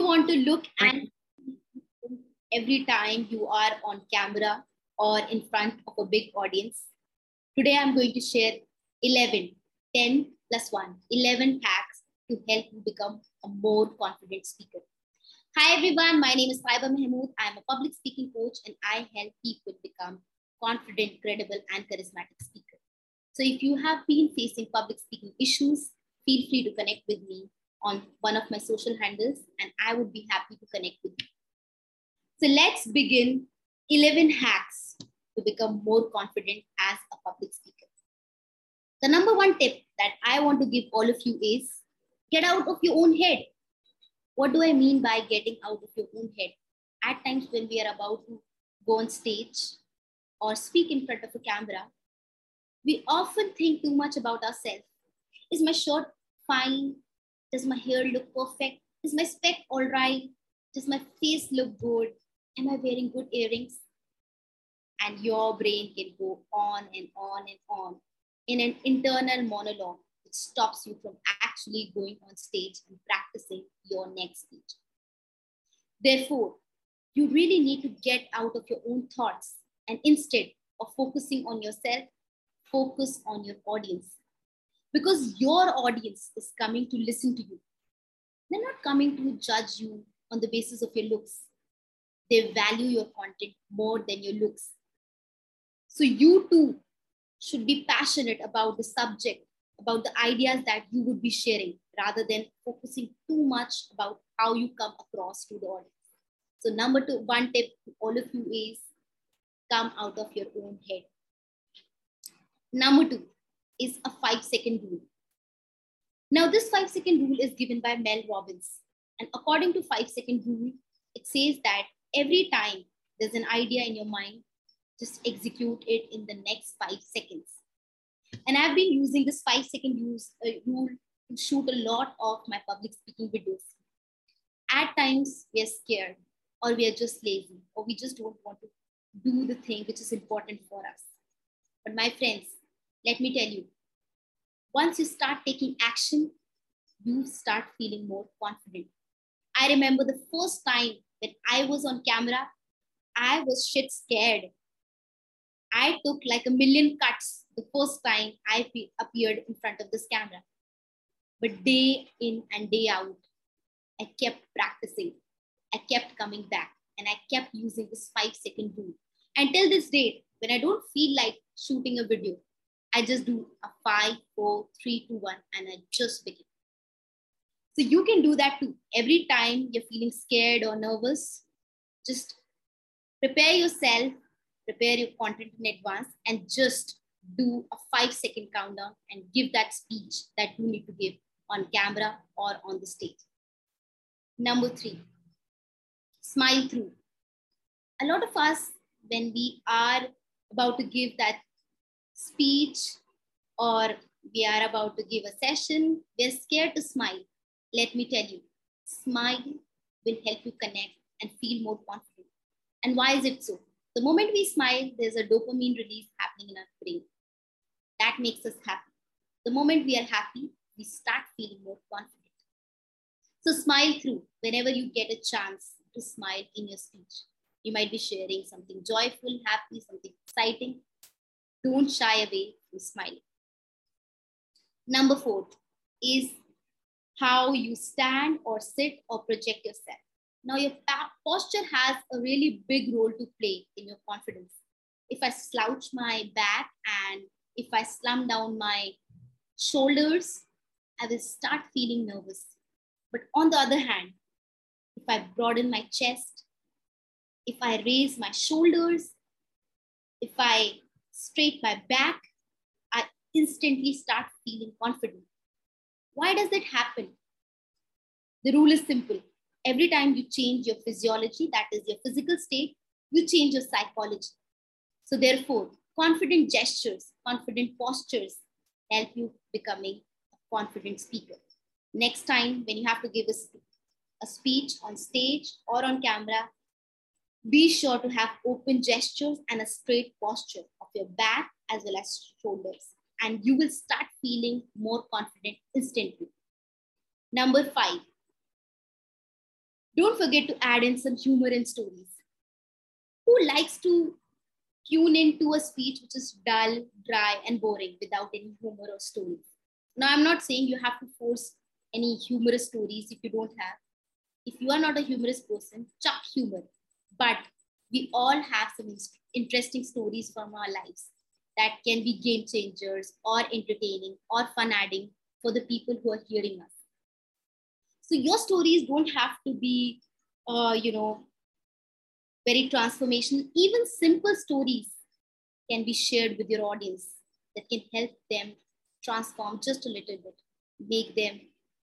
want to look and every time you are on camera or in front of a big audience. Today, I'm going to share 11, 10 plus 1, 11 hacks to help you become a more confident speaker. Hi, everyone. My name is Taiba Mahmood. I'm a public speaking coach and I help people become confident, credible, and charismatic speakers. So if you have been facing public speaking issues, feel free to connect with me on one of my social handles and I would be happy to connect with you. So let's begin 11 hacks to become more confident as a public speaker. The number one tip that I want to give all of you is get out of your own head. What do I mean by getting out of your own head? At times when we are about to go on stage or speak in front of a camera, we often think too much about ourselves. Is my shirt fine? Does my hair look perfect? Is my spec all right? Does my face look good? Am I wearing good earrings? And your brain can go on and on and on in an internal monologue which stops you from actually going on stage and practicing your next speech. Therefore, you really need to get out of your own thoughts and instead of focusing on yourself, focus on your audience because your audience is coming to listen to you. They're not coming to judge you on the basis of your looks. They value your content more than your looks. So you too should be passionate about the subject, about the ideas that you would be sharing, rather than focusing too much about how you come across to the audience. So number two, one tip to all of you is come out of your own head. Number two, is a five second rule. Now, this five second rule is given by Mel Robbins. And according to five second rule, it says that every time there's an idea in your mind, just execute it in the next five seconds. And I've been using this five second use, uh, rule to shoot a lot of my public speaking videos. At times, we are scared, or we are just lazy, or we just don't want to do the thing which is important for us. But my friends, let me tell you, once you start taking action, you start feeling more confident. I remember the first time that I was on camera, I was shit scared. I took like a million cuts the first time I appeared in front of this camera. But day in and day out, I kept practicing. I kept coming back and I kept using this five second rule. Until this date, when I don't feel like shooting a video, I just do a five, four, three, two, one, and I just begin. So you can do that too. Every time you're feeling scared or nervous, just prepare yourself, prepare your content in advance, and just do a five second countdown and give that speech that you need to give on camera or on the stage. Number three, smile through. A lot of us, when we are about to give that speech or we are about to give a session, we're scared to smile. Let me tell you, smile will help you connect and feel more confident. And why is it so? The moment we smile, there's a dopamine release happening in our brain. That makes us happy. The moment we are happy, we start feeling more confident. So smile through whenever you get a chance to smile in your speech. You might be sharing something joyful, happy, something exciting. Don't shy away from smiling. Number four is how you stand or sit or project yourself. Now, your posture has a really big role to play in your confidence. If I slouch my back and if I slump down my shoulders, I will start feeling nervous. But on the other hand, if I broaden my chest, if I raise my shoulders, if I straight my back, I instantly start feeling confident. Why does that happen? The rule is simple. Every time you change your physiology, that is your physical state, you change your psychology. So therefore, confident gestures, confident postures help you becoming a confident speaker. Next time when you have to give a, a speech on stage or on camera, be sure to have open gestures and a straight posture of your back as well as shoulders. And you will start feeling more confident instantly. Number five, Don't forget to add in some humor and stories. Who likes to tune into a speech which is dull, dry, and boring without any humor or stories? Now, I'm not saying you have to force any humorous stories if you don't have. If you are not a humorous person, chuck humor. But we all have some interesting stories from our lives that can be game changers or entertaining or fun adding for the people who are hearing us. So your stories don't have to be, uh, you know, very transformational. Even simple stories can be shared with your audience that can help them transform just a little bit, make them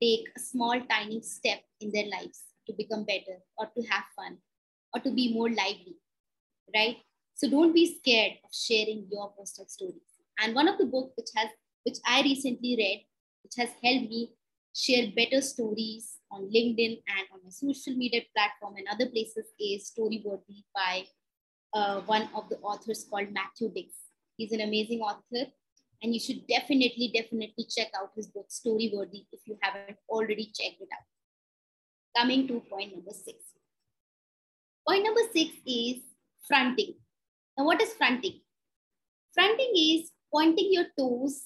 take a small, tiny step in their lives to become better or to have fun or to be more lively, right? So don't be scared of sharing your personal stories. And one of the books which has which I recently read, which has helped me share better stories on LinkedIn and on my social media platform and other places is Storyworthy by uh, one of the authors called Matthew Dicks. He's an amazing author and you should definitely, definitely check out his book Storyworthy if you haven't already checked it out. Coming to point number six. Point number six is fronting. Now, what is fronting? Fronting is pointing your toes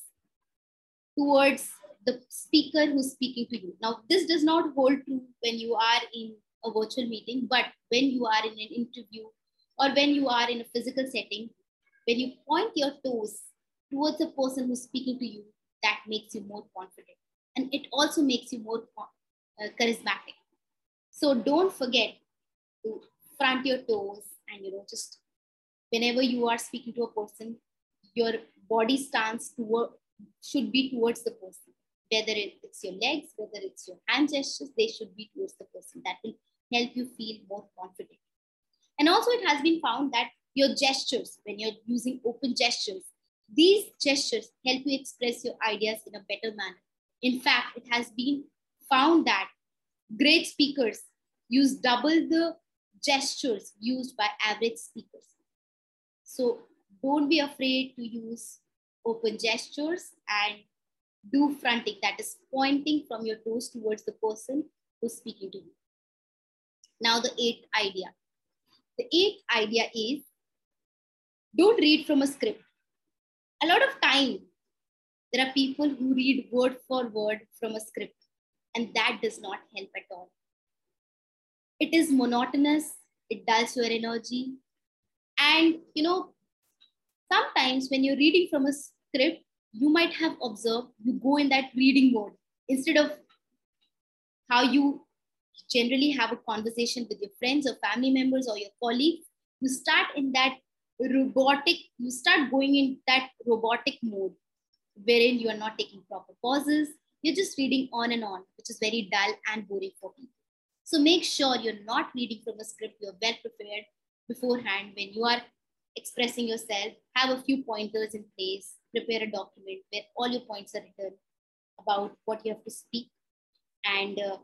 towards the speaker who's speaking to you. Now, this does not hold true when you are in a virtual meeting, but when you are in an interview or when you are in a physical setting, when you point your toes towards a person who's speaking to you, that makes you more confident. And it also makes you more uh, charismatic. So don't forget to front your toes and, you know, just whenever you are speaking to a person, your body stance toward, should be towards the person. Whether it's your legs, whether it's your hand gestures, they should be towards the person. That will help you feel more confident. And also, it has been found that your gestures, when you're using open gestures, these gestures help you express your ideas in a better manner. In fact, it has been found that great speakers use double the gestures used by average speakers. So don't be afraid to use open gestures and do fronting, that is pointing from your toes towards the person who's speaking to you. Now, the eighth idea. The eighth idea is don't read from a script a lot of time there are people who read word for word from a script and that does not help at all it is monotonous it dulls your energy and you know sometimes when you're reading from a script you might have observed you go in that reading mode instead of how you generally have a conversation with your friends or family members or your colleagues you start in that robotic, you start going in that robotic mode wherein you are not taking proper pauses. You're just reading on and on, which is very dull and boring for people. So make sure you're not reading from a script, you're well prepared beforehand when you are expressing yourself. Have a few pointers in place, prepare a document where all your points are written about what you have to speak. And uh,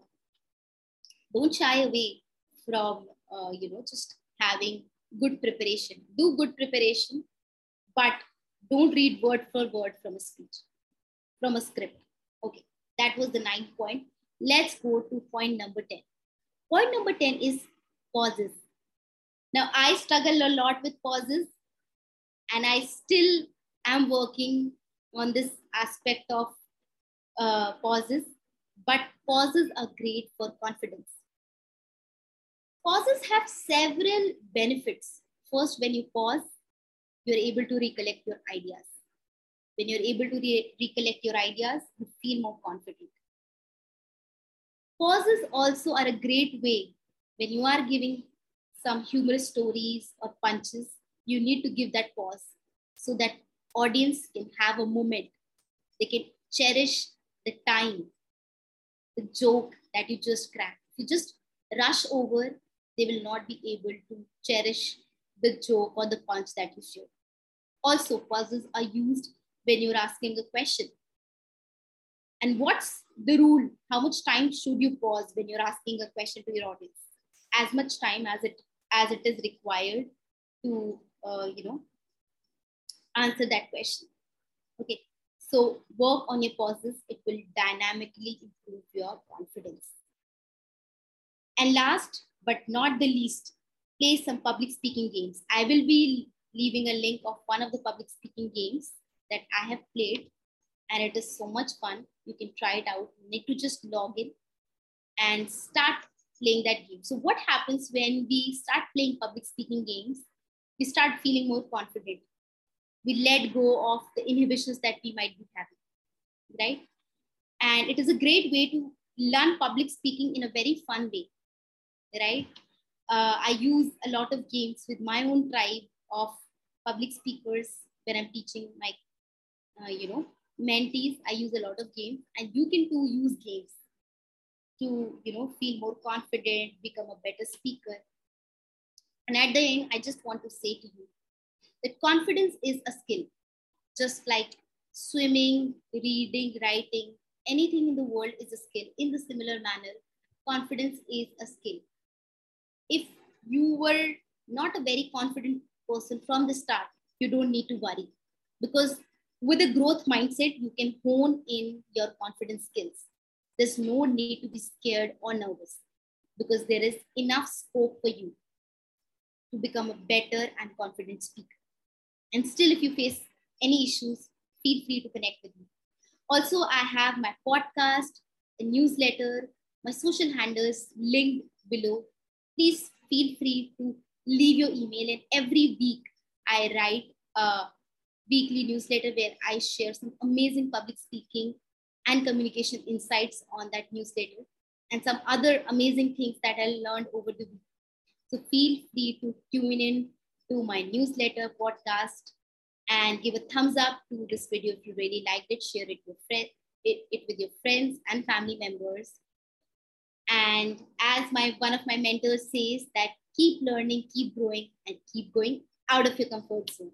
don't shy away from, uh, you know, just having good preparation. Do good preparation, but don't read word for word from a speech, from a script. Okay, that was the ninth point. Let's go to point number 10. Point number 10 is pauses. Now, I struggle a lot with pauses, and I still am working on this aspect of uh, pauses, but pauses are great for confidence. Pauses have several benefits. First, when you pause, you're able to recollect your ideas. When you're able to re- recollect your ideas, you feel more confident. Pauses also are a great way when you are giving some humorous stories or punches, you need to give that pause so that audience can have a moment. They can cherish the time, the joke that you just cracked. If you just rush over, they will not be able to cherish the joke or the punch that you share. Also, pauses are used when you're asking a question. And what's the rule? How much time should you pause when you're asking a question to your audience? As much time as it as it is required to uh, you know answer that question. Okay, so work on your pauses. It will dynamically improve your confidence. And last but not the least, play some public speaking games. I will be leaving a link of one of the public speaking games that I have played, and it is so much fun. You can try it out. You need to just log in and start playing that game. So, what happens when we start playing public speaking games? We start feeling more confident. We let go of the inhibitions that we might be having, right? And it is a great way to learn public speaking in a very fun way, right? Uh, I use a lot of games with my own tribe of public speakers when I'm teaching my, uh, you know, mentees. I use a lot of games, and you can too use games to, you know, feel more confident, become a better speaker. And at the end, I just want to say to you that confidence is a skill, just like swimming, reading, writing, anything in the world is a skill. In the similar manner, confidence is a skill. If you were not a very confident person from the start, you don't need to worry because with a growth mindset, you can hone in your confidence skills. There's no need to be scared or nervous because there is enough scope for you to become a better and confident speaker. And still, if you face any issues, feel free to connect with me. Also, I have my podcast, a newsletter, my social handles linked below. Please feel free to leave your email. And every week, I write a weekly newsletter where I share some amazing public speaking and communication insights on that newsletter and some other amazing things that I learned over the week. So feel free to tune in to my newsletter, podcast, and give a thumbs up to this video if you really liked it. Share it with, friend, it, it with your friends and family members. And as my one of my mentors says that keep learning, keep growing, and keep going out of your comfort zone.